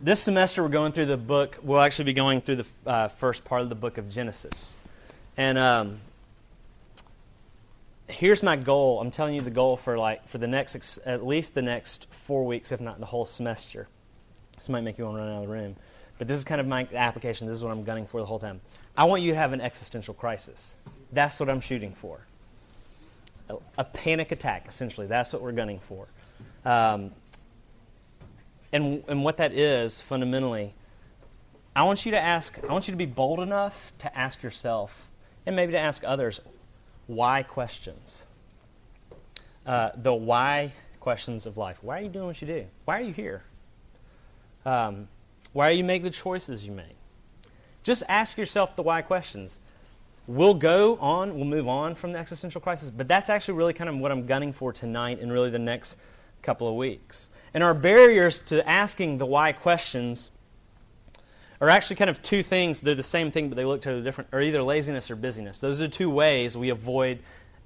this semester we're going through the book. We'll actually be going through the uh, first part of the book of Genesis, and um, here's my goal. I'm telling you the goal for like for the next at least the next four weeks, if not the whole semester. This might make you want to run out of the room, but this is kind of my application. This is what I'm gunning for the whole time. I want you to have an existential crisis. That's what I'm shooting for. A, a panic attack, essentially. That's what we're gunning for. Um, and, and what that is fundamentally, I want you to ask, I want you to be bold enough to ask yourself, and maybe to ask others, why questions. Uh, the why questions of life. Why are you doing what you do? Why are you here? Um, why are you making the choices you make? Just ask yourself the why questions. We'll go on, we'll move on from the existential crisis, but that's actually really kind of what I'm gunning for tonight and really the next couple of weeks. And our barriers to asking the why questions are actually kind of two things. They're the same thing, but they look totally different, or either laziness or busyness. Those are two ways we avoid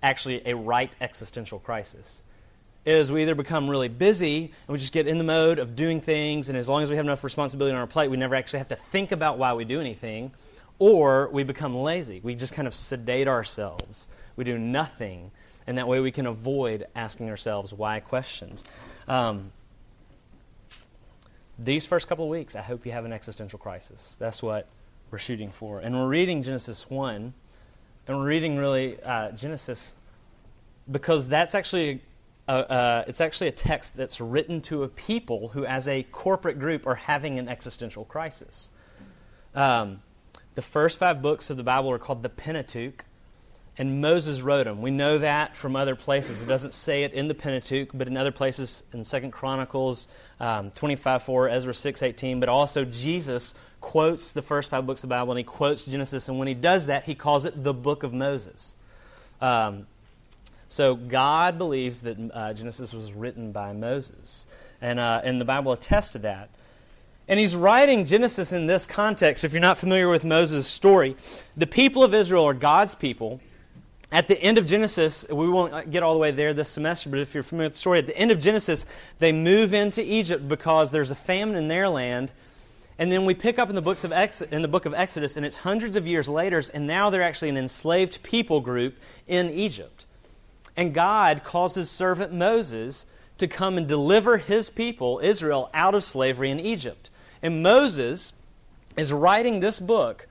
actually a right existential crisis. Is we either become really busy and we just get in the mode of doing things, and as long as we have enough responsibility on our plate, we never actually have to think about why we do anything, or we become lazy. We just kind of sedate ourselves. We do nothing and that way we can avoid asking ourselves why questions. Um, these first couple of weeks, I hope you have an existential crisis. That's what we're shooting for. And we're reading Genesis 1, and we're reading really uh, Genesis because that's actually a, uh, it's actually a text that's written to a people who, as a corporate group, are having an existential crisis. Um, the first five books of the Bible are called the Pentateuch, and Moses wrote them. We know that from other places. It doesn't say it in the Pentateuch, but in other places in Second Chronicles um, 25 4, Ezra 6 18. But also, Jesus quotes the first five books of the Bible and he quotes Genesis. And when he does that, he calls it the book of Moses. Um, so, God believes that uh, Genesis was written by Moses. And, uh, and the Bible attests to that. And he's writing Genesis in this context. If you're not familiar with Moses' story, the people of Israel are God's people at the end of Genesis, we won't get all the way there this semester, but if you're familiar with the story, at the end of Genesis, they move into Egypt because there's a famine in their land. And then we pick up in the, books of Ex- in the book of Exodus, and it's hundreds of years later, and now they're actually an enslaved people group in Egypt. And God calls his servant Moses to come and deliver his people, Israel, out of slavery in Egypt. And Moses is writing this book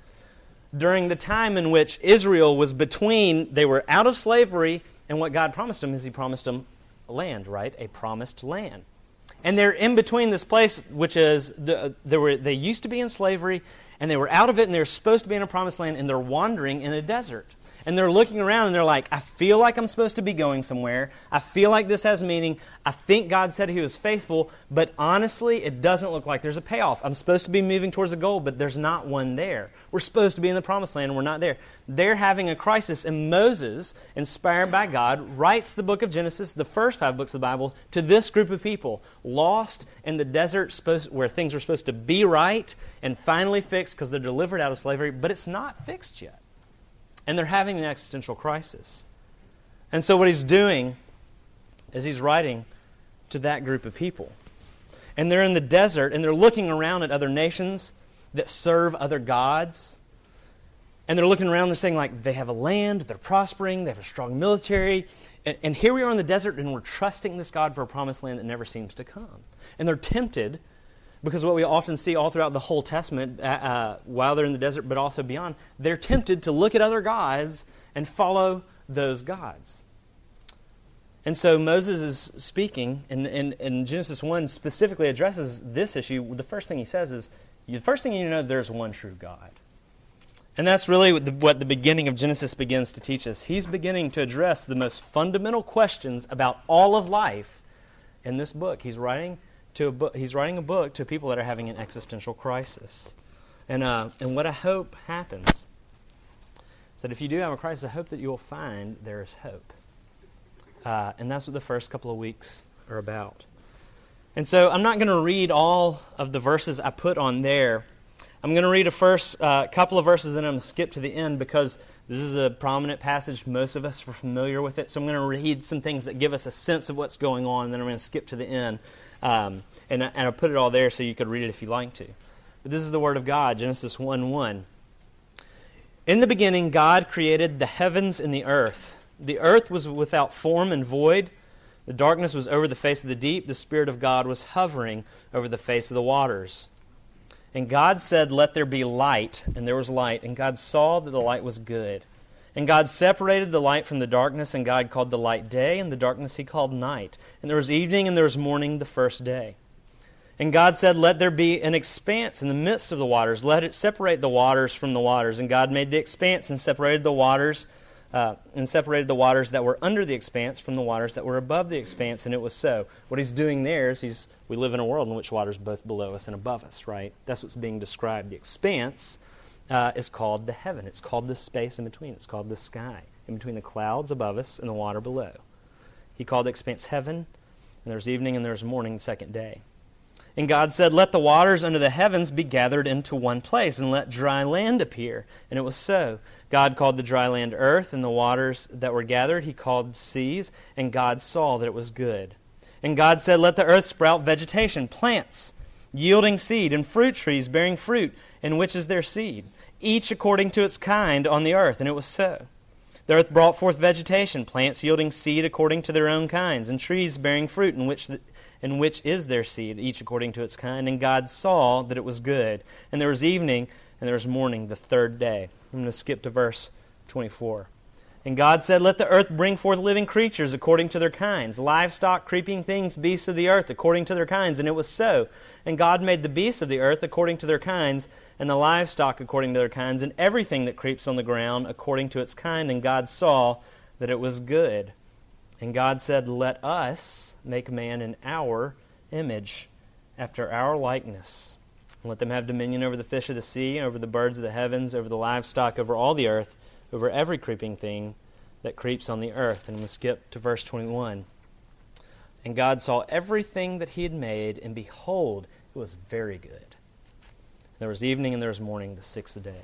during the time in which Israel was between, they were out of slavery, and what God promised them is He promised them land, right? A promised land. And they're in between this place, which is, the, they, were, they used to be in slavery, and they were out of it, and they're supposed to be in a promised land, and they're wandering in a desert and they're looking around and they're like, I feel like I'm supposed to be going somewhere. I feel like this has meaning. I think God said He was faithful, but honestly, it doesn't look like there's a payoff. I'm supposed to be moving towards a goal, but there's not one there. We're supposed to be in the promised land and we're not there. They're having a crisis, and Moses, inspired by God, writes the book of Genesis, the first five books of the Bible, to this group of people, lost in the desert where things are supposed to be right and finally fixed because they're delivered out of slavery, but it's not fixed yet and they're having an existential crisis. And so, what he's doing is he's writing to that group of people. And they're in the desert and they're looking around at other nations that serve other gods. And they're looking around and they're saying, like, they have a land, they're prospering, they have a strong military. And, and here we are in the desert and we're trusting this God for a promised land that never seems to come. And they're tempted because what we often see all throughout the whole Testament, uh, uh, while they're in the desert, but also beyond, they're tempted to look at other gods and follow those gods. And so Moses is speaking, and, and, and Genesis 1 specifically addresses this issue. The first thing he says is, the first thing you know, there's one true God. And that's really what the, what the beginning of Genesis begins to teach us. He's beginning to address the most fundamental questions about all of life in this book. He's writing to a book. He's writing a book to people that are having an existential crisis. And, uh, and what I hope happens is that if you do have a crisis, I hope that you will find there is hope. Uh, and that's what the first couple of weeks are about. And so I'm not going to read all of the verses I put on there. I'm going to read a first uh, couple of verses, and I'm going to skip to the end because this is a prominent passage. Most of us are familiar with it. So I'm going to read some things that give us a sense of what's going on, and then I'm going to skip to the end. Um, and, and I put it all there so you could read it if you like to. But this is the Word of God, Genesis 1 1. In the beginning, God created the heavens and the earth. The earth was without form and void. The darkness was over the face of the deep. The Spirit of God was hovering over the face of the waters. And God said, Let there be light. And there was light. And God saw that the light was good. And God separated the light from the darkness, and God called the light day, and the darkness he called night. And there was evening and there was morning the first day. And God said, Let there be an expanse in the midst of the waters. Let it separate the waters from the waters. And God made the expanse and separated the waters uh, and separated the waters that were under the expanse from the waters that were above the expanse, and it was so. What he's doing there is he's we live in a world in which water's both below us and above us, right? That's what's being described. The expanse uh, is called the heaven. It's called the space in between. It's called the sky, in between the clouds above us and the water below. He called the expanse heaven, and there's evening and there's morning, the second day. And God said, Let the waters under the heavens be gathered into one place, and let dry land appear. And it was so. God called the dry land earth, and the waters that were gathered he called seas, and God saw that it was good. And God said, Let the earth sprout vegetation, plants, yielding seed, and fruit trees bearing fruit, in which is their seed, each according to its kind on the earth. And it was so. The earth brought forth vegetation, plants yielding seed according to their own kinds, and trees bearing fruit, in which the, in which is their seed, each according to its kind. And God saw that it was good. And there was evening, and there was morning, the third day. I'm going to skip to verse 24. And God said, Let the earth bring forth living creatures according to their kinds, livestock, creeping things, beasts of the earth according to their kinds. And it was so. And God made the beasts of the earth according to their kinds, and the livestock according to their kinds, and everything that creeps on the ground according to its kind. And God saw that it was good. And God said, Let us make man in our image, after our likeness. And let them have dominion over the fish of the sea, over the birds of the heavens, over the livestock, over all the earth, over every creeping thing that creeps on the earth. And we skip to verse 21. And God saw everything that he had made, and behold, it was very good. There was evening and there was morning, the sixth day.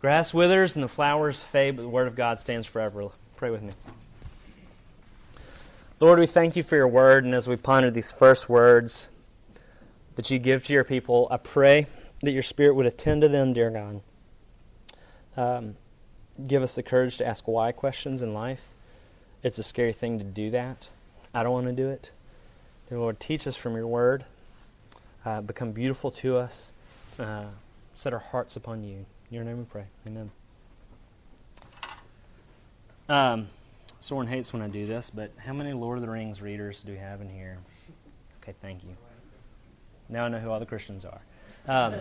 Grass withers and the flowers fade, but the word of God stands forever. Pray with me. Lord, we thank you for your word, and as we ponder these first words that you give to your people, I pray that your Spirit would attend to them, dear God. Um, give us the courage to ask why questions in life. It's a scary thing to do that. I don't want to do it. Dear Lord, teach us from your word. Uh, become beautiful to us. Uh, set our hearts upon you. In your name we pray. Amen. Um, Soren hates when I do this, but how many Lord of the Rings readers do we have in here? Okay, thank you. Now I know who all the Christians are. Um,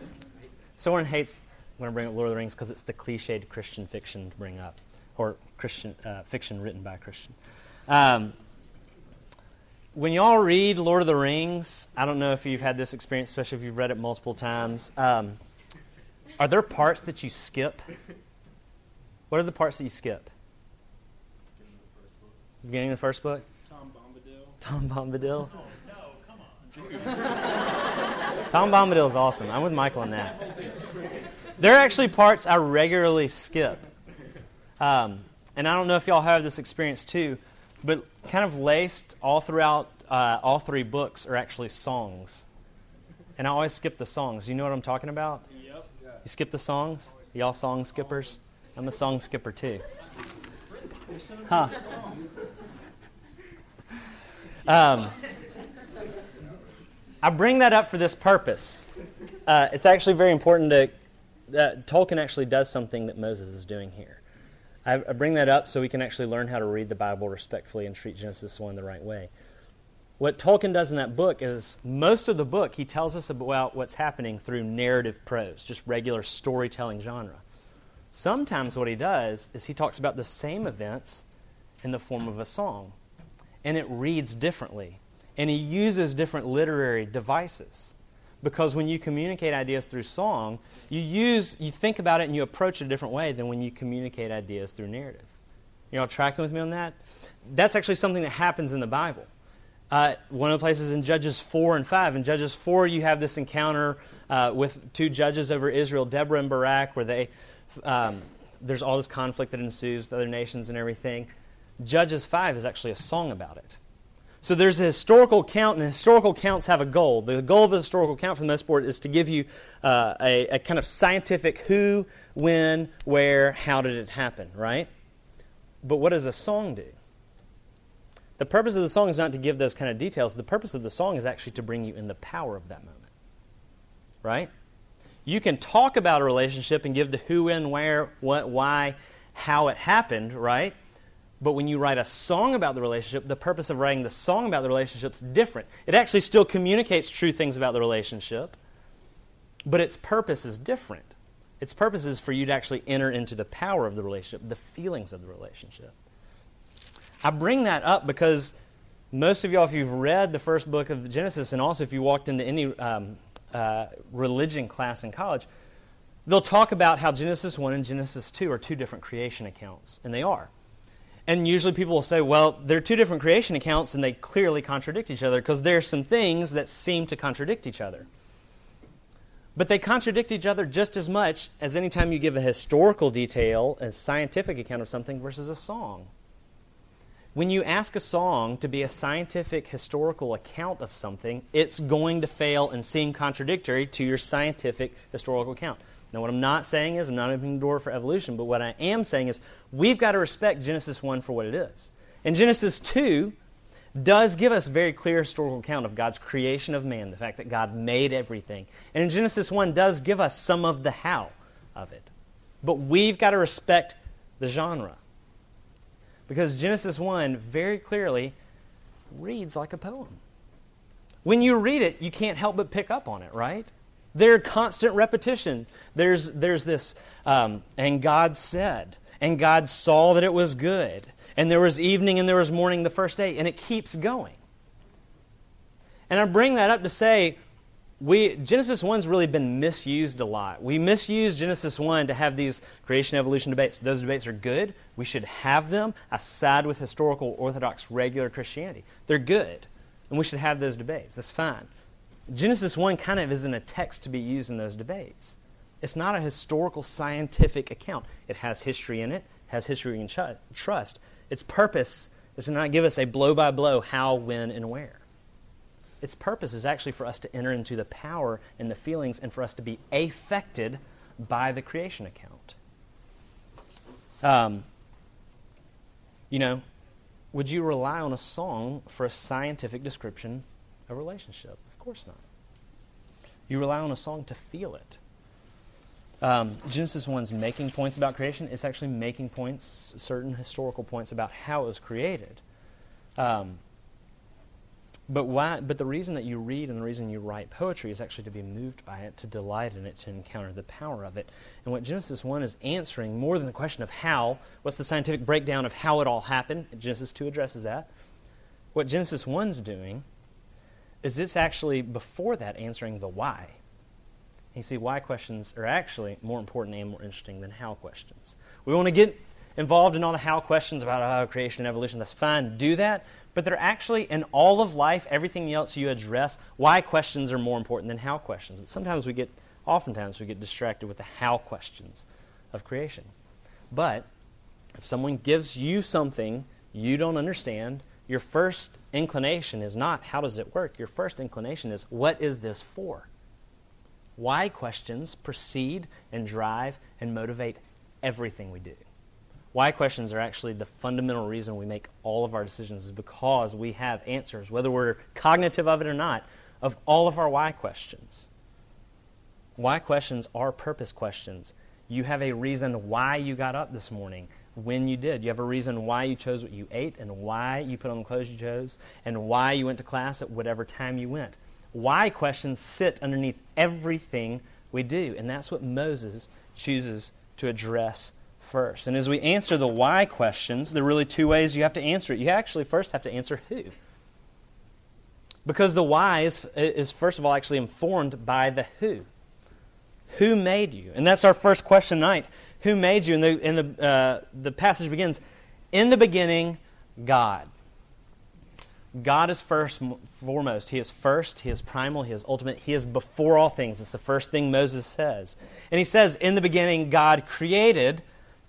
Soren hates when I bring up Lord of the Rings because it's the cliched Christian fiction to bring up, or Christian uh, fiction written by a Christian. Um, when y'all read Lord of the Rings, I don't know if you've had this experience, especially if you've read it multiple times. Um, are there parts that you skip? What are the parts that you skip? Beginning of the first book? Tom Bombadil. Tom Bombadil? Oh, no, come on. Tom Bombadil is awesome. I'm with Michael on that. There are actually parts I regularly skip. Um, and I don't know if y'all have this experience too, but kind of laced all throughout uh, all three books are actually songs. And I always skip the songs. You know what I'm talking about? Yep. You skip the songs? Y'all song skippers? I'm a song skipper too. Huh. Um, I bring that up for this purpose. Uh, it's actually very important to. Uh, Tolkien actually does something that Moses is doing here. I, I bring that up so we can actually learn how to read the Bible respectfully and treat Genesis 1 the right way. What Tolkien does in that book is most of the book, he tells us about what's happening through narrative prose, just regular storytelling genre. Sometimes what he does is he talks about the same events in the form of a song and it reads differently. And he uses different literary devices. Because when you communicate ideas through song, you use you think about it and you approach it a different way than when you communicate ideas through narrative. You all tracking with me on that? That's actually something that happens in the Bible. Uh, one of the places in Judges 4 and 5. In Judges 4, you have this encounter uh, with two judges over Israel, Deborah and Barak, where they, um, there's all this conflict that ensues with other nations and everything. Judges 5 is actually a song about it. So there's a historical account, and historical accounts have a goal. The goal of a historical account, for the most part, is to give you uh, a, a kind of scientific who, when, where, how did it happen, right? But what does a song do? The purpose of the song is not to give those kind of details. The purpose of the song is actually to bring you in the power of that moment. Right? You can talk about a relationship and give the who, when, where, what, why, how it happened, right? But when you write a song about the relationship, the purpose of writing the song about the relationship is different. It actually still communicates true things about the relationship, but its purpose is different. Its purpose is for you to actually enter into the power of the relationship, the feelings of the relationship. I bring that up because most of y'all, if you've read the first book of Genesis, and also if you walked into any um, uh, religion class in college, they'll talk about how Genesis 1 and Genesis 2 are two different creation accounts, and they are. And usually people will say, well, they're two different creation accounts and they clearly contradict each other because there are some things that seem to contradict each other. But they contradict each other just as much as any time you give a historical detail, a scientific account of something versus a song. When you ask a song to be a scientific historical account of something, it's going to fail and seem contradictory to your scientific historical account. Now, what I'm not saying is I'm not opening the door for evolution, but what I am saying is we've got to respect Genesis 1 for what it is. And Genesis 2 does give us a very clear historical account of God's creation of man, the fact that God made everything. And in Genesis 1 does give us some of the how of it. But we've got to respect the genre. Because Genesis 1 very clearly reads like a poem. When you read it, you can't help but pick up on it, right? There's constant repetition. There's, there's this, um, and God said, and God saw that it was good, and there was evening and there was morning the first day, and it keeps going. And I bring that up to say, we, Genesis 1's really been misused a lot. We misuse Genesis 1 to have these creation evolution debates. Those debates are good. We should have them. I side with historical, orthodox, regular Christianity. They're good. And we should have those debates. That's fine. Genesis 1 kind of isn't a text to be used in those debates. It's not a historical scientific account. It has history in it, has history and ch- trust. Its purpose is to not give us a blow by blow how, when, and where. Its purpose is actually for us to enter into the power and the feelings and for us to be affected by the creation account. Um, you know, would you rely on a song for a scientific description of relationship? Course not. You rely on a song to feel it. Um, Genesis 1's making points about creation. It's actually making points, certain historical points about how it was created. Um, but why? But the reason that you read and the reason you write poetry is actually to be moved by it, to delight in it, to encounter the power of it. And what Genesis one is answering more than the question of how. What's the scientific breakdown of how it all happened? Genesis two addresses that. What Genesis one's doing is it's actually before that answering the why. You see, why questions are actually more important and more interesting than how questions. We want to get involved in all the how questions about oh, creation and evolution. That's fine, do that. But they're actually, in all of life, everything else you address, why questions are more important than how questions. But sometimes we get, oftentimes, we get distracted with the how questions of creation. But if someone gives you something you don't understand, your first inclination is not how does it work? Your first inclination is what is this for? Why questions precede and drive and motivate everything we do. Why questions are actually the fundamental reason we make all of our decisions is because we have answers, whether we're cognitive of it or not, of all of our why questions. Why questions are purpose questions. You have a reason why you got up this morning when you did. You have a reason why you chose what you ate and why you put on the clothes you chose and why you went to class at whatever time you went. Why questions sit underneath everything we do. And that's what Moses chooses to address first. And as we answer the why questions, there are really two ways you have to answer it. You actually first have to answer who. Because the why is, is first of all actually informed by the who. Who made you? And that's our first question tonight who made you. And the, and the, uh, the passage begins In the beginning, God. God is first, foremost. He is first, He is primal, He is ultimate, He is before all things. It's the first thing Moses says. And he says, In the beginning, God created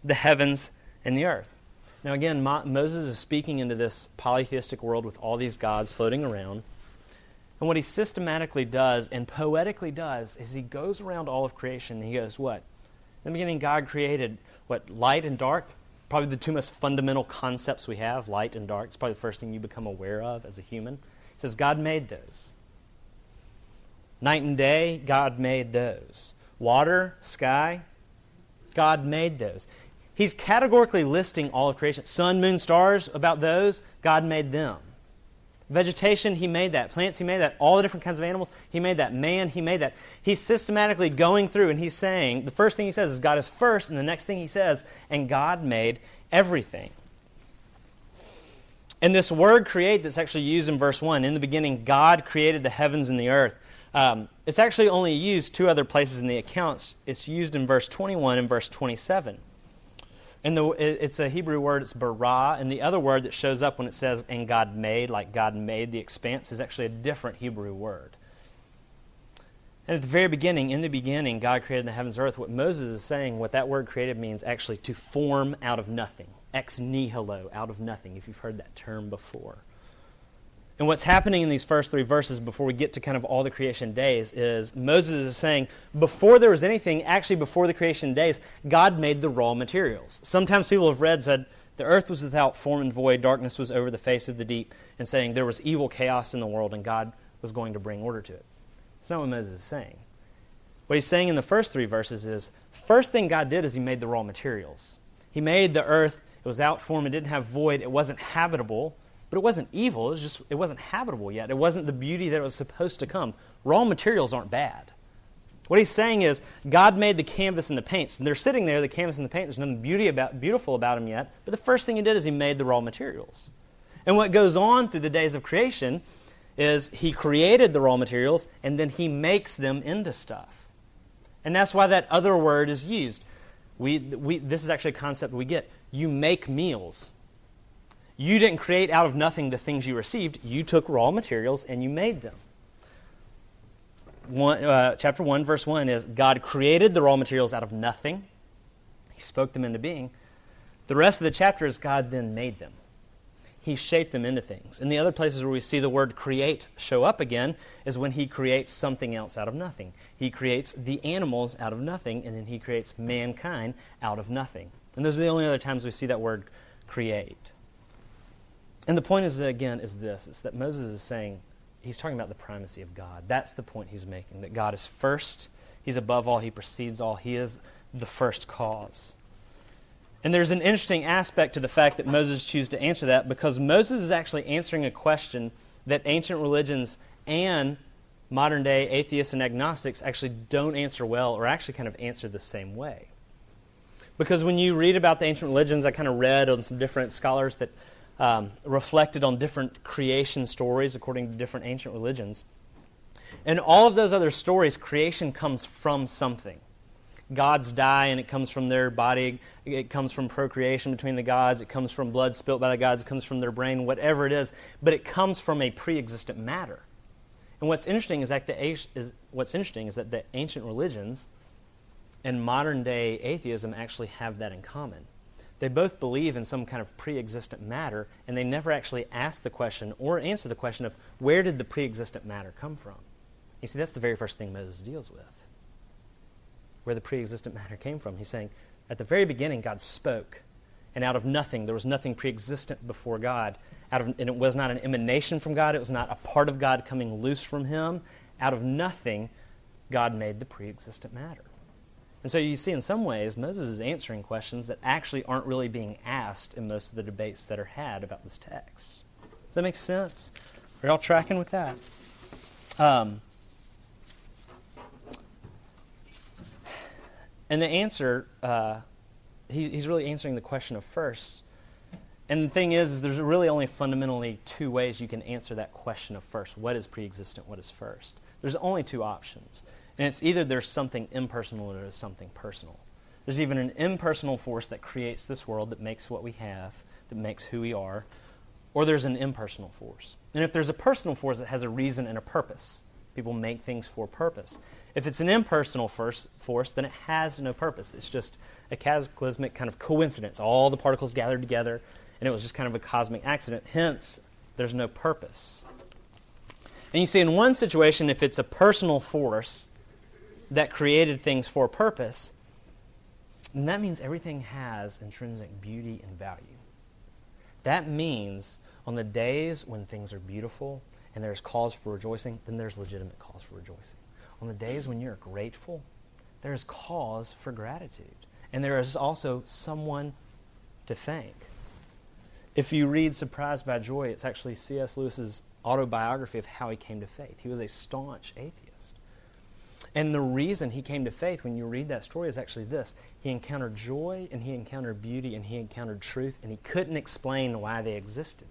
the heavens and the earth. Now, again, Mo- Moses is speaking into this polytheistic world with all these gods floating around. And what he systematically does and poetically does is he goes around all of creation and he goes, What? In the beginning, God created what? Light and dark? Probably the two most fundamental concepts we have light and dark. It's probably the first thing you become aware of as a human. He says, God made those. Night and day, God made those. Water, sky, God made those. He's categorically listing all of creation. Sun, moon, stars, about those, God made them. Vegetation, He made that. Plants, He made that. All the different kinds of animals, He made that. Man, He made that. He's systematically going through and He's saying, the first thing He says is God is first, and the next thing He says, and God made everything. And this word create that's actually used in verse 1, in the beginning, God created the heavens and the earth. Um, it's actually only used two other places in the accounts. It's used in verse 21 and verse 27. And the, it's a Hebrew word, it's bara, and the other word that shows up when it says, and God made, like God made the expanse, is actually a different Hebrew word. And at the very beginning, in the beginning, God created the heavens and earth. What Moses is saying, what that word created means actually to form out of nothing. Ex nihilo, out of nothing, if you've heard that term before. And what's happening in these first three verses before we get to kind of all the creation days is Moses is saying, before there was anything, actually before the creation days, God made the raw materials. Sometimes people have read, said, the earth was without form and void, darkness was over the face of the deep, and saying there was evil chaos in the world and God was going to bring order to it. That's not what Moses is saying. What he's saying in the first three verses is, first thing God did is he made the raw materials. He made the earth, it was out form, it didn't have void, it wasn't habitable but it wasn't evil. It was just it wasn't habitable yet. It wasn't the beauty that was supposed to come. Raw materials aren't bad. What he's saying is God made the canvas and the paints, and they're sitting there, the canvas and the paint. There's nothing beauty about, beautiful about them yet. But the first thing he did is he made the raw materials. And what goes on through the days of creation is he created the raw materials and then he makes them into stuff. And that's why that other word is used. We, we, this is actually a concept we get. You make meals. You didn't create out of nothing the things you received. You took raw materials and you made them. One, uh, chapter 1, verse 1 is God created the raw materials out of nothing, He spoke them into being. The rest of the chapter is God then made them. He shaped them into things. And the other places where we see the word create show up again is when He creates something else out of nothing. He creates the animals out of nothing, and then He creates mankind out of nothing. And those are the only other times we see that word create. And the point is, again, is this it's that Moses is saying, he's talking about the primacy of God. That's the point he's making, that God is first, he's above all, he precedes all, he is the first cause. And there's an interesting aspect to the fact that Moses chooses to answer that because Moses is actually answering a question that ancient religions and modern day atheists and agnostics actually don't answer well or actually kind of answer the same way. Because when you read about the ancient religions, I kind of read on some different scholars that um, reflected on different creation stories according to different ancient religions. In all of those other stories, creation comes from something. Gods die and it comes from their body. It comes from procreation between the gods. It comes from blood spilt by the gods. It comes from their brain, whatever it is. But it comes from a pre existent matter. And what's interesting is that the, is, what's interesting is that the ancient religions and modern day atheism actually have that in common. They both believe in some kind of pre existent matter, and they never actually ask the question or answer the question of where did the pre existent matter come from? You see, that's the very first thing Moses deals with. Where the pre existent matter came from. He's saying, at the very beginning, God spoke, and out of nothing, there was nothing pre existent before God. Out of, and it was not an emanation from God, it was not a part of God coming loose from Him. Out of nothing, God made the pre existent matter. And so you see, in some ways, Moses is answering questions that actually aren't really being asked in most of the debates that are had about this text. Does that make sense? Are y'all tracking with that? Um, and the answer, uh, he, he's really answering the question of first. And the thing is, is, there's really only fundamentally two ways you can answer that question of first. What is pre-existent? What is first? There's only two options. And it's either there's something impersonal or there's something personal. There's even an impersonal force that creates this world, that makes what we have, that makes who we are, or there's an impersonal force. And if there's a personal force that has a reason and a purpose People make things for purpose. If it's an impersonal force, force, then it has no purpose. It's just a cataclysmic kind of coincidence. All the particles gathered together, and it was just kind of a cosmic accident. Hence, there's no purpose. And you see, in one situation, if it's a personal force that created things for purpose, then that means everything has intrinsic beauty and value. That means on the days when things are beautiful and there's cause for rejoicing, then there's legitimate cause for rejoicing. On the days when you're grateful, there is cause for gratitude. And there is also someone to thank. If you read Surprised by Joy, it's actually C.S. Lewis's autobiography of how he came to faith. He was a staunch atheist. And the reason he came to faith, when you read that story, is actually this he encountered joy, and he encountered beauty, and he encountered truth, and he couldn't explain why they existed.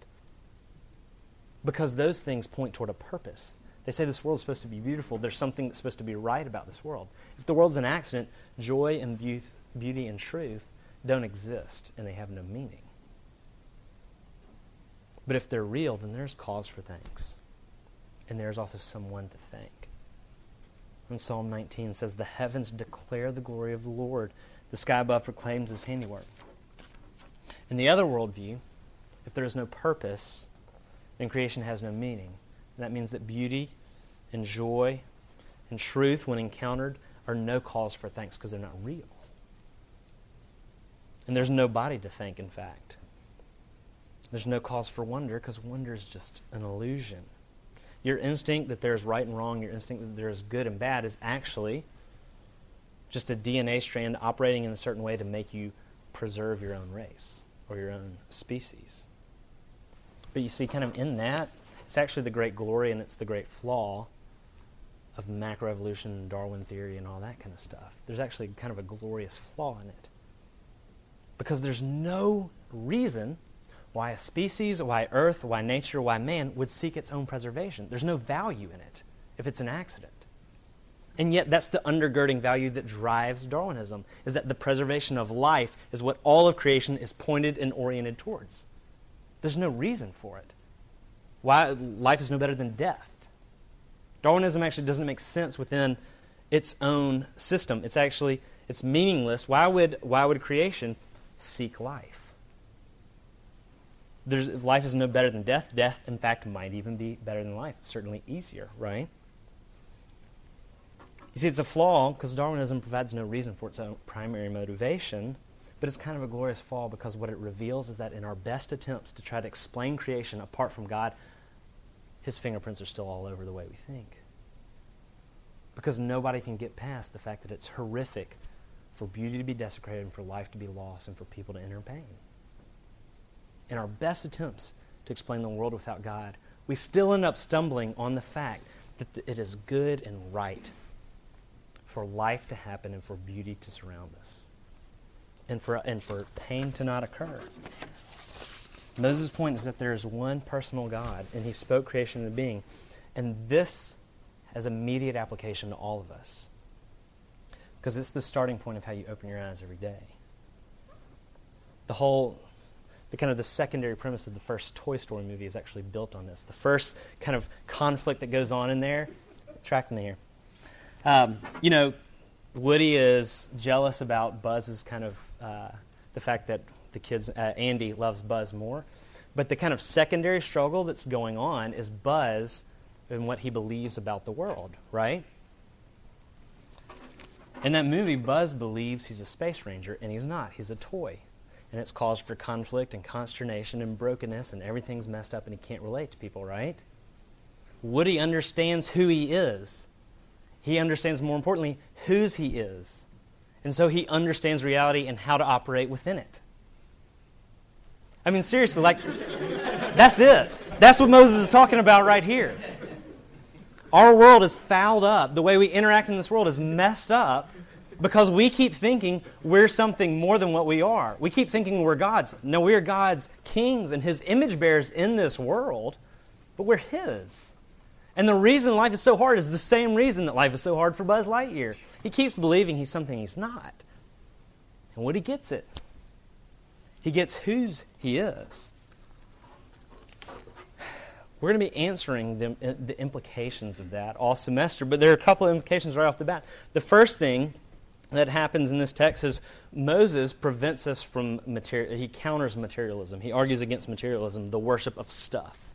Because those things point toward a purpose. They say this world is supposed to be beautiful. There's something that's supposed to be right about this world. If the world's an accident, joy and beauty and truth don't exist, and they have no meaning. But if they're real, then there's cause for thanks. And there's also someone to thank. And Psalm 19 says, The heavens declare the glory of the Lord, the sky above proclaims his handiwork. In the other worldview, if there is no purpose, then creation has no meaning. And that means that beauty and joy and truth, when encountered, are no cause for thanks because they're not real. And there's nobody to thank, in fact. There's no cause for wonder because wonder is just an illusion. Your instinct that there's right and wrong, your instinct that there's good and bad, is actually just a DNA strand operating in a certain way to make you preserve your own race or your own species. But you see, kind of in that, it's actually the great glory and it's the great flaw of macroevolution and Darwin theory and all that kind of stuff. There's actually kind of a glorious flaw in it. Because there's no reason why a species, why Earth, why nature, why man would seek its own preservation. There's no value in it if it's an accident. And yet that's the undergirding value that drives Darwinism, is that the preservation of life is what all of creation is pointed and oriented towards. There's no reason for it. Why life is no better than death. Darwinism actually doesn't make sense within its own system. It's actually it's meaningless. Why would why would creation seek life? There's, life is no better than death. Death, in fact, might even be better than life. Certainly easier, right? You see, it's a flaw because Darwinism provides no reason for its own primary motivation, but it's kind of a glorious fall because what it reveals is that in our best attempts to try to explain creation apart from God, his fingerprints are still all over the way we think. Because nobody can get past the fact that it's horrific for beauty to be desecrated and for life to be lost and for people to enter pain in our best attempts to explain the world without God, we still end up stumbling on the fact that it is good and right for life to happen and for beauty to surround us and for, and for pain to not occur. Moses' point is that there is one personal God, and he spoke creation into being. And this has immediate application to all of us because it's the starting point of how you open your eyes every day. The whole the kind of the secondary premise of the first Toy Story movie is actually built on this. The first kind of conflict that goes on in there, track me here. Um, you know, Woody is jealous about Buzz's kind of uh, the fact that the kids, uh, Andy loves Buzz more. But the kind of secondary struggle that's going on is Buzz and what he believes about the world, right? In that movie, Buzz believes he's a space ranger, and he's not. He's a toy and it's cause for conflict and consternation and brokenness, and everything's messed up, and he can't relate to people, right? Woody understands who he is. He understands, more importantly, whose he is. And so he understands reality and how to operate within it. I mean, seriously, like, that's it. That's what Moses is talking about right here. Our world is fouled up. The way we interact in this world is messed up because we keep thinking we're something more than what we are. We keep thinking we're God's. No, we're God's kings and His image bearers in this world, but we're His. And the reason life is so hard is the same reason that life is so hard for Buzz Lightyear. He keeps believing he's something he's not. And what he gets it, he gets whose he is. We're going to be answering the, uh, the implications of that all semester, but there are a couple of implications right off the bat. The first thing that happens in this text is Moses prevents us from material. He counters materialism. He argues against materialism, the worship of stuff.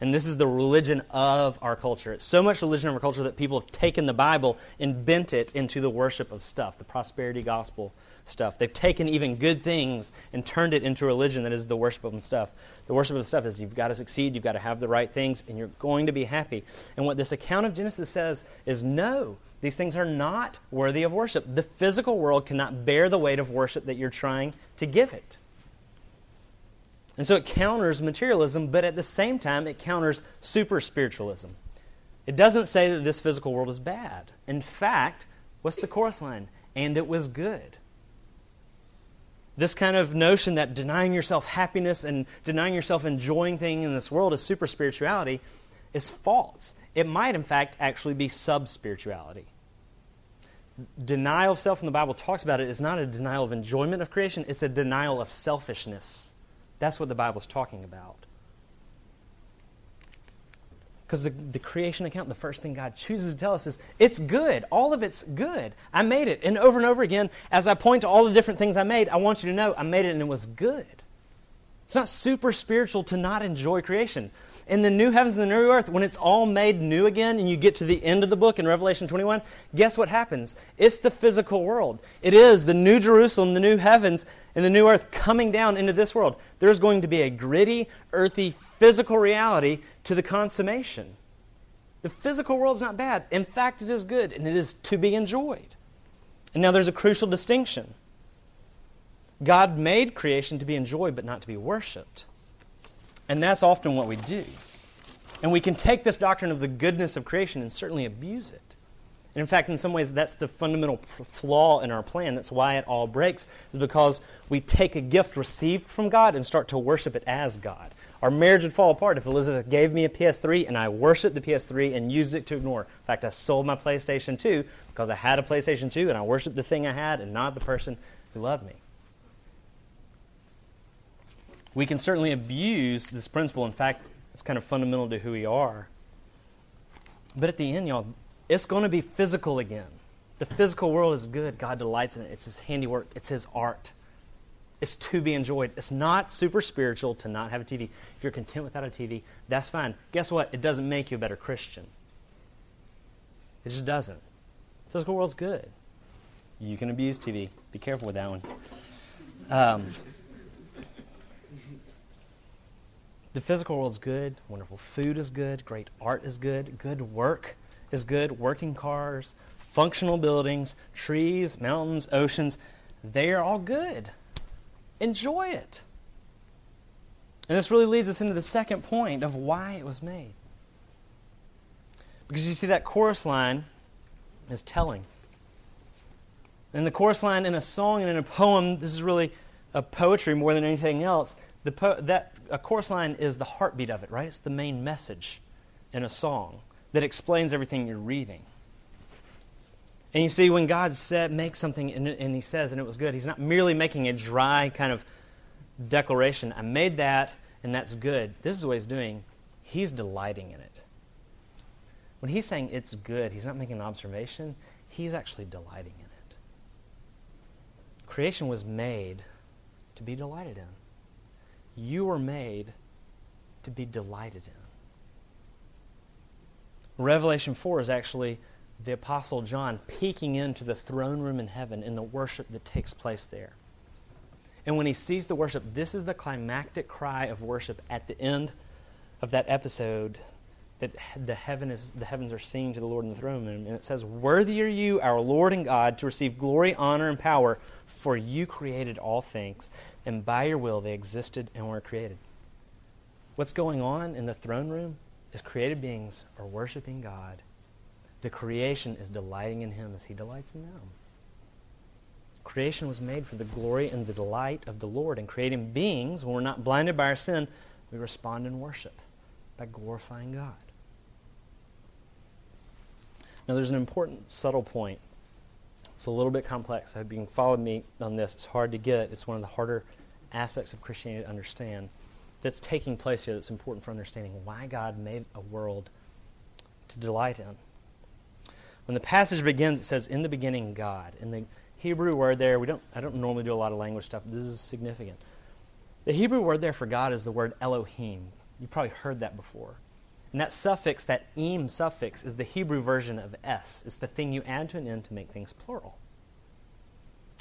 And this is the religion of our culture. It's so much religion of our culture that people have taken the Bible and bent it into the worship of stuff, the prosperity gospel stuff. They've taken even good things and turned it into religion that is the worship of stuff. The worship of stuff is you've got to succeed, you've got to have the right things, and you're going to be happy. And what this account of Genesis says is no, these things are not worthy of worship. The physical world cannot bear the weight of worship that you're trying to give it. And so it counters materialism, but at the same time, it counters super spiritualism. It doesn't say that this physical world is bad. In fact, what's the chorus line? And it was good. This kind of notion that denying yourself happiness and denying yourself enjoying things in this world is super spirituality is false. It might, in fact, actually be sub spirituality. Denial of self in the Bible talks about it is not a denial of enjoyment of creation, it's a denial of selfishness. That's what the Bible's talking about. Because the, the creation account, the first thing God chooses to tell us is, it's good. All of it's good. I made it. And over and over again, as I point to all the different things I made, I want you to know I made it and it was good. It's not super spiritual to not enjoy creation. In the new heavens and the new earth, when it's all made new again and you get to the end of the book in Revelation 21, guess what happens? It's the physical world. It is the new Jerusalem, the new heavens, and the new earth coming down into this world. There's going to be a gritty, earthy, physical reality to the consummation. The physical world's not bad. In fact, it is good and it is to be enjoyed. And now there's a crucial distinction. God made creation to be enjoyed but not to be worshiped. And that's often what we do. And we can take this doctrine of the goodness of creation and certainly abuse it. And in fact, in some ways, that's the fundamental flaw in our plan. That's why it all breaks, is because we take a gift received from God and start to worship it as God. Our marriage would fall apart if Elizabeth gave me a PS3 and I worshiped the PS3 and used it to ignore. In fact, I sold my PlayStation 2 because I had a PlayStation 2 and I worshiped the thing I had and not the person who loved me. We can certainly abuse this principle. In fact, it's kind of fundamental to who we are. But at the end, y'all, it's going to be physical again. The physical world is good. God delights in it. It's His handiwork, it's His art. It's to be enjoyed. It's not super spiritual to not have a TV. If you're content without a TV, that's fine. Guess what? It doesn't make you a better Christian. It just doesn't. The physical world's good. You can abuse TV. Be careful with that one. Um, the physical world is good. Wonderful food is good. Great art is good. Good work is good. Working cars, functional buildings, trees, mountains, oceans, they are all good. Enjoy it. And this really leads us into the second point of why it was made. Because you see, that chorus line is telling. And the chorus line in a song and in a poem, this is really a poetry more than anything else. The po- that a chorus line is the heartbeat of it, right? It's the main message in a song that explains everything you're reading. And you see, when God said, make something, and, and He says, and it was good, He's not merely making a dry kind of declaration. I made that, and that's good. This is what He's doing. He's delighting in it. When He's saying it's good, He's not making an observation, He's actually delighting in it. Creation was made to be delighted in. You were made to be delighted in. Revelation 4 is actually the Apostle John peeking into the throne room in heaven and the worship that takes place there. And when he sees the worship, this is the climactic cry of worship at the end of that episode that the, heaven is, the heavens are singing to the Lord in the throne room. And it says, Worthy are you, our Lord and God, to receive glory, honor, and power, for you created all things, and by your will they existed and were created. What's going on in the throne room is created beings are worshiping God. The creation is delighting in Him as He delights in them. Creation was made for the glory and the delight of the Lord. And creating beings, when we're not blinded by our sin, we respond in worship by glorifying God. Now, there's an important, subtle point. It's a little bit complex. I hope you can follow me on this. It's hard to get, it's one of the harder aspects of Christianity to understand. that's taking place here that's important for understanding why God made a world to delight in. When the passage begins, it says, In the beginning, God. In the Hebrew word there, we don't, I don't normally do a lot of language stuff, but this is significant. The Hebrew word there for God is the word Elohim. You've probably heard that before. And that suffix, that im suffix, is the Hebrew version of s. It's the thing you add to an n to make things plural.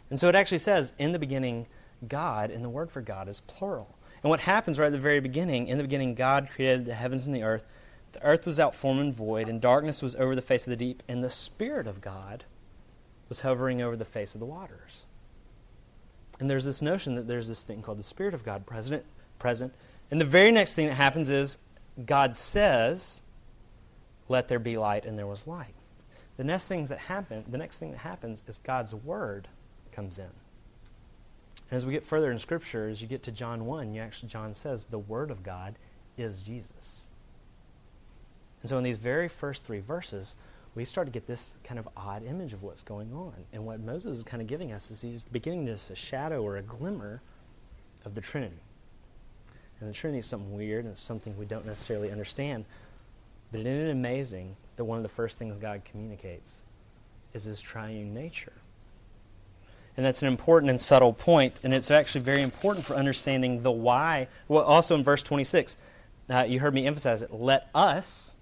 And so it actually says, in the beginning, God, and the word for God is plural. And what happens right at the very beginning, in the beginning, God created the heavens and the earth. The earth was out form and void, and darkness was over the face of the deep, and the Spirit of God was hovering over the face of the waters. And there's this notion that there's this thing called the Spirit of God present, present. And the very next thing that happens is God says, "Let there be light," and there was light. The next things that happen, the next thing that happens is God's word comes in. And as we get further in Scripture, as you get to John 1, you actually, John says the Word of God is Jesus. And so in these very first three verses, we start to get this kind of odd image of what's going on. And what Moses is kind of giving us is he's beginning to a shadow or a glimmer of the Trinity. And the Trinity is something weird and something we don't necessarily understand. But isn't it amazing that one of the first things God communicates is his triune nature? And that's an important and subtle point, and it's actually very important for understanding the why. Well, also in verse 26, uh, you heard me emphasize it. Let us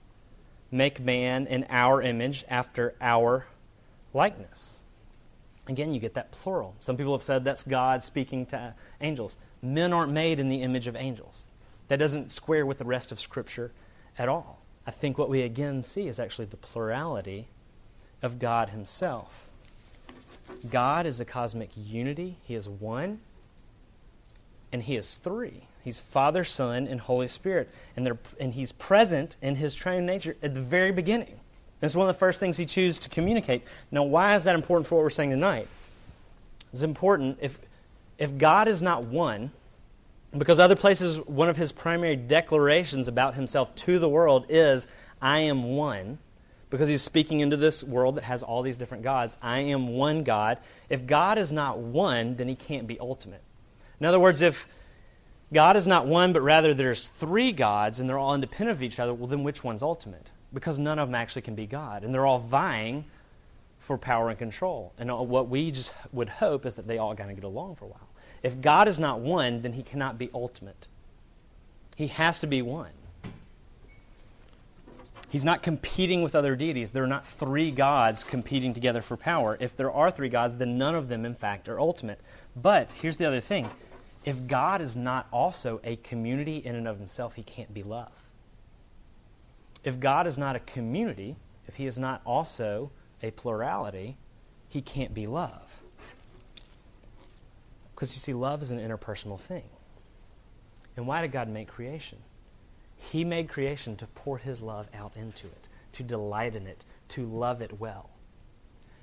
make man in our image after our likeness. Again, you get that plural. Some people have said that's God speaking to angels. Men aren't made in the image of angels. That doesn't square with the rest of Scripture at all. I think what we again see is actually the plurality of God Himself. God is a cosmic unity. He is one, and He is three. He's Father, Son, and Holy Spirit. And, and He's present in His triune nature at the very beginning. That's one of the first things He chooses to communicate. Now, why is that important for what we're saying tonight? It's important if, if God is not one, because other places, one of His primary declarations about Himself to the world is, I am one because he's speaking into this world that has all these different gods. I am one God. If God is not one, then he can't be ultimate. In other words, if God is not one, but rather there's three gods and they're all independent of each other, well, then which one's ultimate? Because none of them actually can be God. And they're all vying for power and control. And uh, what we just would hope is that they all kind of get along for a while. If God is not one, then he cannot be ultimate. He has to be one. He's not competing with other deities. There are not three gods competing together for power. If there are three gods, then none of them, in fact, are ultimate. But here's the other thing if God is not also a community in and of himself, he can't be love. If God is not a community, if he is not also a plurality, he can't be love. Because you see, love is an interpersonal thing. And why did God make creation? He made creation to pour his love out into it, to delight in it, to love it well.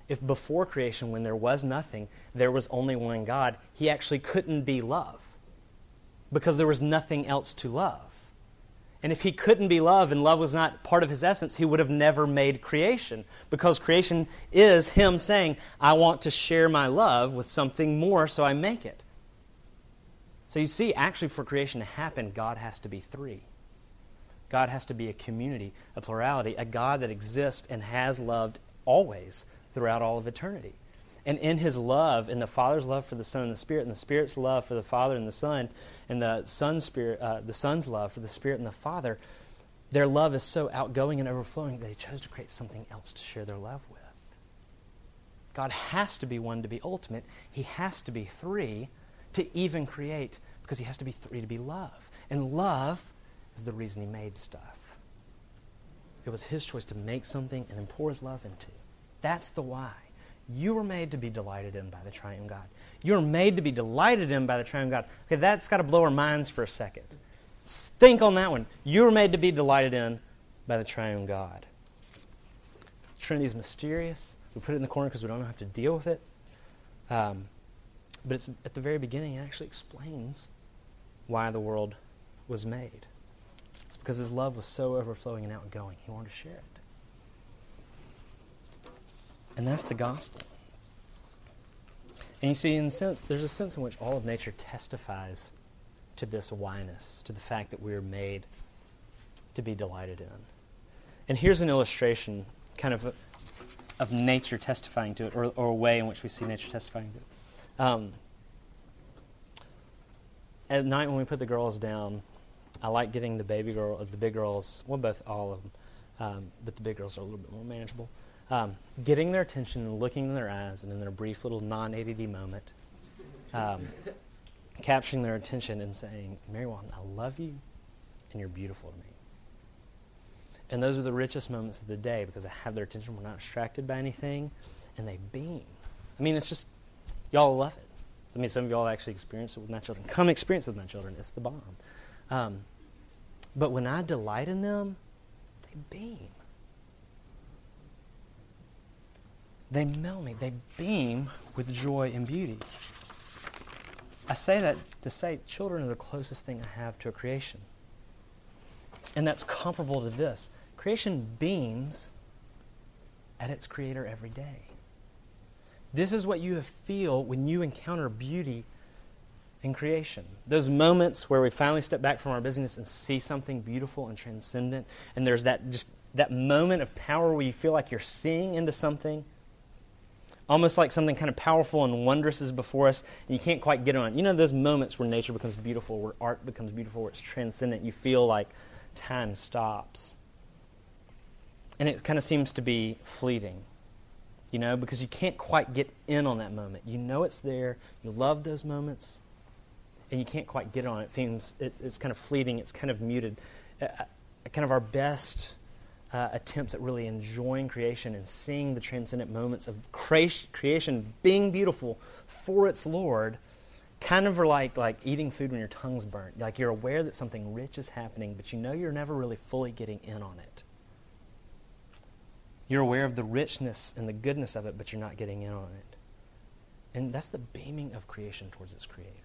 If before creation, when there was nothing, there was only one God, he actually couldn't be love because there was nothing else to love. And if he couldn't be love and love was not part of his essence, he would have never made creation because creation is him saying, I want to share my love with something more, so I make it. So you see, actually, for creation to happen, God has to be three. God has to be a community, a plurality, a God that exists and has loved always throughout all of eternity. And in his love, in the Father's love for the Son and the Spirit, and the Spirit's love for the Father and the Son, and the Son's Spirit, uh, the Son's love for the Spirit and the Father, their love is so outgoing and overflowing that they chose to create something else to share their love with. God has to be one to be ultimate. He has to be three to even create, because he has to be three to be love. And love is the reason he made stuff. It was his choice to make something and then pour his love into. That's the why. You were made to be delighted in by the triune God. You were made to be delighted in by the triune God. Okay, that's got to blow our minds for a second. Think on that one. You were made to be delighted in by the triune God. Trinity is mysterious. We put it in the corner because we don't have to deal with it. Um, but it's at the very beginning, it actually explains why the world was made. It's because his love was so overflowing and outgoing. He wanted to share it. And that's the gospel. And you see, in a sense, there's a sense in which all of nature testifies to this whyness, to the fact that we are made to be delighted in. And here's an illustration, kind of, a, of nature testifying to it, or, or, a way in which we see nature testifying to it. Um, at night when we put the girls down, I like getting the baby girl, the big girls, well, both all of them, um, but the big girls are a little bit more manageable. Um, getting their attention and looking in their eyes, and in their brief little non-ADD moment, um, capturing their attention and saying, "Mary Walton, I love you, and you're beautiful to me." And those are the richest moments of the day because I have their attention. We're not distracted by anything, and they beam. I mean, it's just y'all love it. I mean, some of y'all actually experience it with my children. Come experience it with my children. It's the bomb. Um, but when I delight in them, they beam. They melt me. They beam with joy and beauty. I say that to say children are the closest thing I have to a creation. And that's comparable to this. Creation beams at its creator every day. This is what you feel when you encounter beauty in creation. Those moments where we finally step back from our business and see something beautiful and transcendent, and there's that just that moment of power where you feel like you're seeing into something, almost like something kind of powerful and wondrous is before us, and you can't quite get on it. You know those moments where nature becomes beautiful, where art becomes beautiful, where it's transcendent. You feel like time stops. And it kind of seems to be fleeting you know, because you can't quite get in on that moment. You know it's there, you love those moments, and you can't quite get on it. It seems it, it's kind of fleeting, it's kind of muted. Uh, uh, kind of our best uh, attempts at really enjoying creation and seeing the transcendent moments of cre- creation being beautiful for its Lord kind of like, like eating food when your tongue's burnt. Like you're aware that something rich is happening, but you know you're never really fully getting in on it. You're aware of the richness and the goodness of it, but you're not getting in on it. And that's the beaming of creation towards its creator.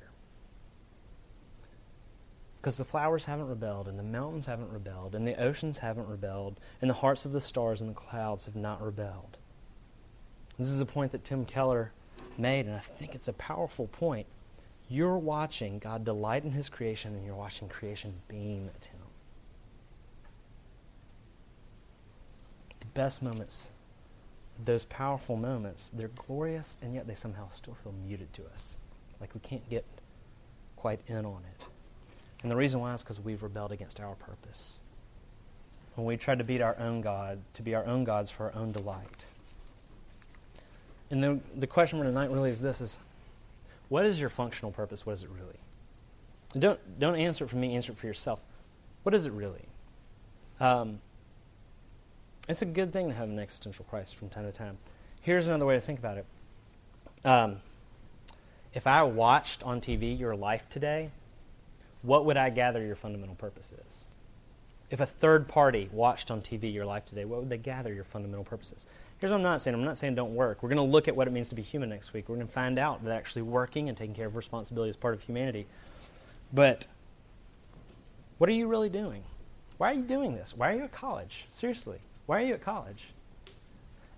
Because the flowers haven't rebelled, and the mountains haven't rebelled, and the oceans haven't rebelled, and the hearts of the stars and the clouds have not rebelled. This is a point that Tim Keller made, and I think it's a powerful point. You're watching God delight in his creation, and you're watching creation beam at him. The best moments, those powerful moments, they're glorious, and yet they somehow still feel muted to us. Like we can't get quite in on it. And the reason why is because we've rebelled against our purpose. When we try to beat our own God, to be our own gods for our own delight. And then the question for tonight really is this is what is your functional purpose? What is it really? don't don't answer it for me, answer it for yourself. What is it really? Um, it's a good thing to have an existential crisis from time to time. Here's another way to think about it. Um, if I watched on TV your life today, what would I gather your fundamental purpose is? If a third party watched on TV your life today, what would they gather your fundamental purposes? Here's what I'm not saying. I'm not saying don't work. We're going to look at what it means to be human next week. We're going to find out that actually working and taking care of responsibility is part of humanity. But what are you really doing? Why are you doing this? Why are you at college? Seriously. Why are you at college?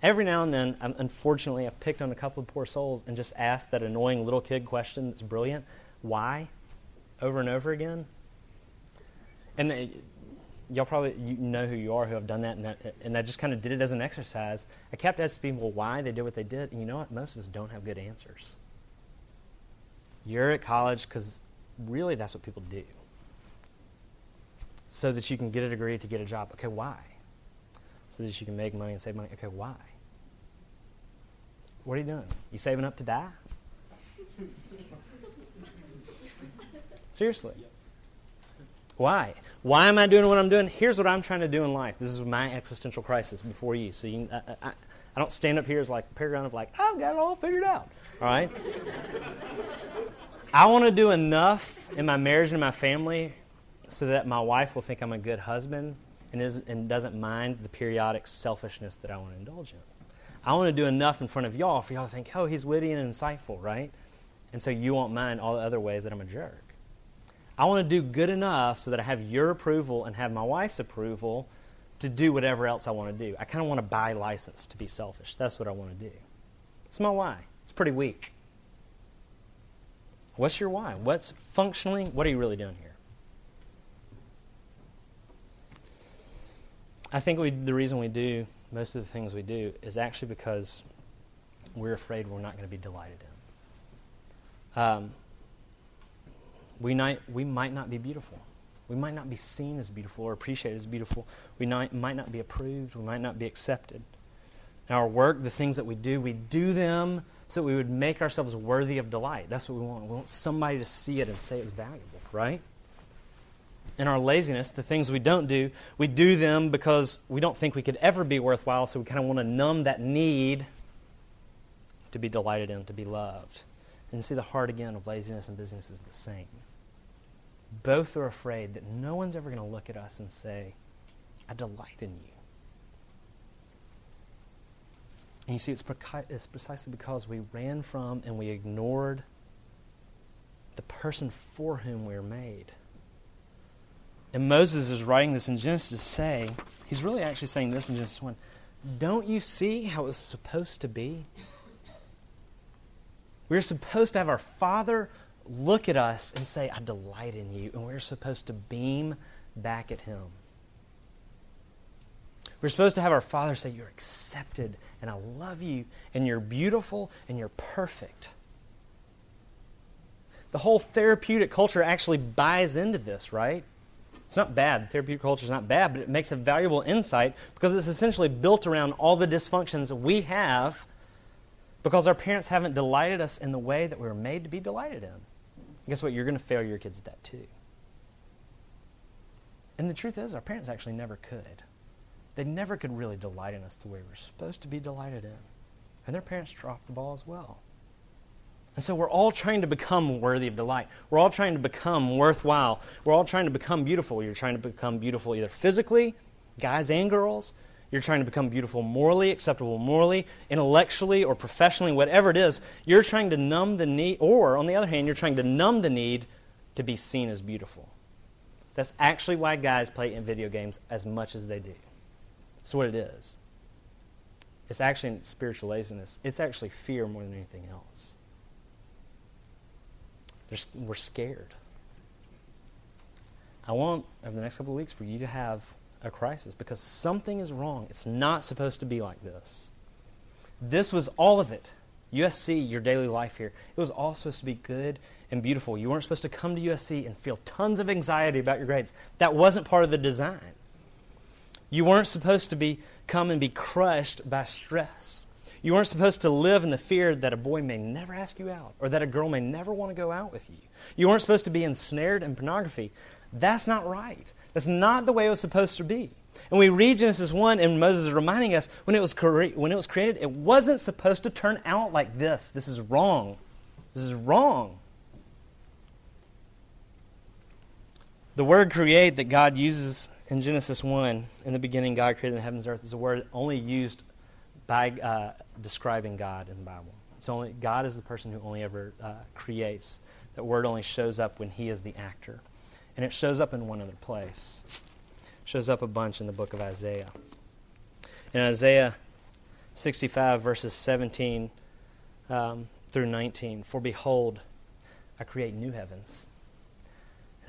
Every now and then, unfortunately, I've picked on a couple of poor souls and just asked that annoying little kid question that's brilliant why? Over and over again. And uh, y'all probably you know who you are who have done that and, I, and I just kind of did it as an exercise. I kept asking people why they did what they did, and you know what? Most of us don't have good answers. You're at college because really that's what people do. So that you can get a degree to get a job. Okay, why? so that you can make money and save money. Okay, why? What are you doing? You saving up to die? Seriously. Why? Why am I doing what I'm doing? Here's what I'm trying to do in life. This is my existential crisis before you. So you, I, I, I don't stand up here as like a paragon of like I've got it all figured out. All right. I want to do enough in my marriage and in my family so that my wife will think I'm a good husband and, is, and doesn't mind the periodic selfishness that I want to indulge in. I want to do enough in front of y'all for y'all to think, oh, he's witty and insightful, right? And so you won't mind all the other ways that I'm a jerk. I want to do good enough so that I have your approval and have my wife's approval to do whatever else I want to do. I kind of want to buy license to be selfish. That's what I want to do. It's my why. It's pretty weak. What's your why? What's functionally, what are you really doing here? I think we, the reason we do most of the things we do is actually because we're afraid we're not going to be delighted in. Um, we, might, we might not be beautiful. We might not be seen as beautiful or appreciated as beautiful. We might, might not be approved. We might not be accepted. In our work, the things that we do, we do them so we would make ourselves worthy of delight. That's what we want. We want somebody to see it and say it's valuable, right? In our laziness, the things we don't do, we do them because we don't think we could ever be worthwhile, so we kind of want to numb that need to be delighted in, to be loved. And see, the heart again of laziness and busyness is the same. Both are afraid that no one's ever going to look at us and say, I delight in you. And you see, it's, it's precisely because we ran from and we ignored the person for whom we were made. And Moses is writing this in Genesis to say, he's really actually saying this in Genesis 1. Don't you see how it's supposed to be? We're supposed to have our Father look at us and say, I delight in you. And we're supposed to beam back at Him. We're supposed to have our Father say, You're accepted, and I love you, and you're beautiful, and you're perfect. The whole therapeutic culture actually buys into this, right? It's not bad. Therapeutic culture is not bad, but it makes a valuable insight because it's essentially built around all the dysfunctions we have because our parents haven't delighted us in the way that we were made to be delighted in. Guess what? You're going to fail your kids at that too. And the truth is, our parents actually never could. They never could really delight in us the way we are supposed to be delighted in. And their parents dropped the ball as well. And so we're all trying to become worthy of delight. We're all trying to become worthwhile. We're all trying to become beautiful. You're trying to become beautiful either physically, guys and girls. You're trying to become beautiful morally, acceptable morally, intellectually, or professionally, whatever it is. You're trying to numb the need, or on the other hand, you're trying to numb the need to be seen as beautiful. That's actually why guys play in video games as much as they do. That's what it is. It's actually spiritual laziness. It's actually fear more than anything else. There's, we're scared. I want, over the next couple of weeks, for you to have a crisis because something is wrong. It's not supposed to be like this. This was all of it. USC, your daily life here, it was all supposed to be good and beautiful. You weren't supposed to come to USC and feel tons of anxiety about your grades. That wasn't part of the design. You weren't supposed to be come and be crushed by stress. You weren't supposed to live in the fear that a boy may never ask you out or that a girl may never want to go out with you. You weren't supposed to be ensnared in pornography. That's not right. That's not the way it was supposed to be. And we read Genesis 1, and Moses is reminding us when it, was cre- when it was created, it wasn't supposed to turn out like this. This is wrong. This is wrong. The word create that God uses in Genesis 1, in the beginning, God created the heavens and earth, is a word only used by uh, describing God in the Bible. It's only God is the person who only ever uh, creates. That word only shows up when He is the actor, and it shows up in one other place. It shows up a bunch in the book of Isaiah. In Isaiah 65, verses 17 um, through 19, for behold, I create new heavens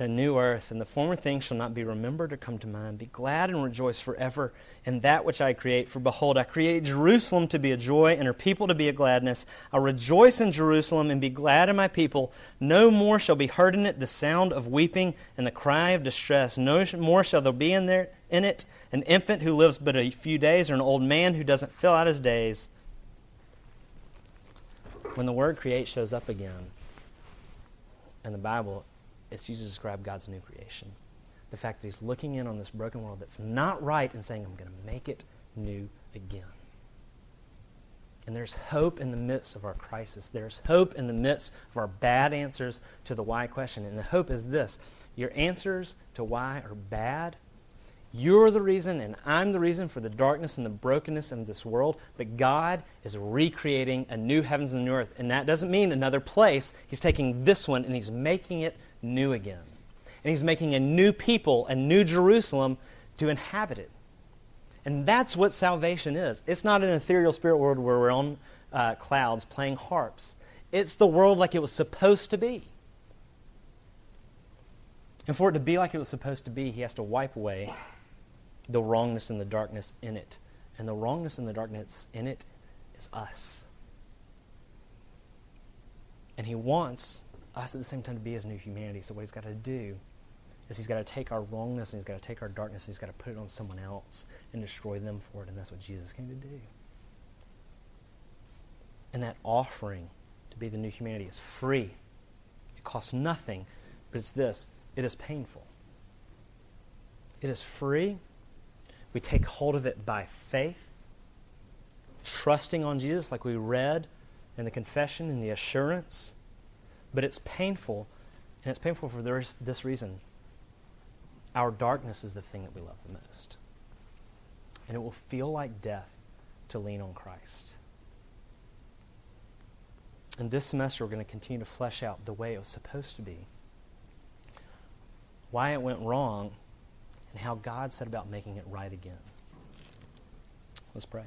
a new earth, and the former things shall not be remembered or come to mind. Be glad and rejoice forever in that which I create. For behold, I create Jerusalem to be a joy, and her people to be a gladness. I rejoice in Jerusalem and be glad in my people. No more shall be heard in it the sound of weeping and the cry of distress. No more shall there be in there in it an infant who lives but a few days, or an old man who doesn't fill out his days. When the word create shows up again in the Bible, it's used to describe God's new creation. The fact that He's looking in on this broken world that's not right and saying, I'm going to make it new again. And there's hope in the midst of our crisis. There's hope in the midst of our bad answers to the why question. And the hope is this your answers to why are bad. You're the reason, and I'm the reason for the darkness and the brokenness in this world. But God is recreating a new heavens and a new earth. And that doesn't mean another place. He's taking this one and He's making it new again. And he's making a new people, a new Jerusalem to inhabit it. And that's what salvation is. It's not an ethereal spirit world where we're on uh, clouds playing harps. It's the world like it was supposed to be. And for it to be like it was supposed to be, he has to wipe away the wrongness and the darkness in it. And the wrongness and the darkness in it is us. And he wants us at the same time to be his new humanity. So what he's got to do is he's got to take our wrongness and he's got to take our darkness and he's got to put it on someone else and destroy them for it. And that's what Jesus came to do. And that offering to be the new humanity is free. It costs nothing, but it's this it is painful. It is free. We take hold of it by faith, trusting on Jesus, like we read in the confession and the assurance. But it's painful, and it's painful for this, reason. Our darkness is the thing that we love the most. And it will feel like death to lean on Christ. And this semester, we're going to continue to flesh out the way it was supposed to be, why it went wrong, and how God set about making it right again. Let's pray.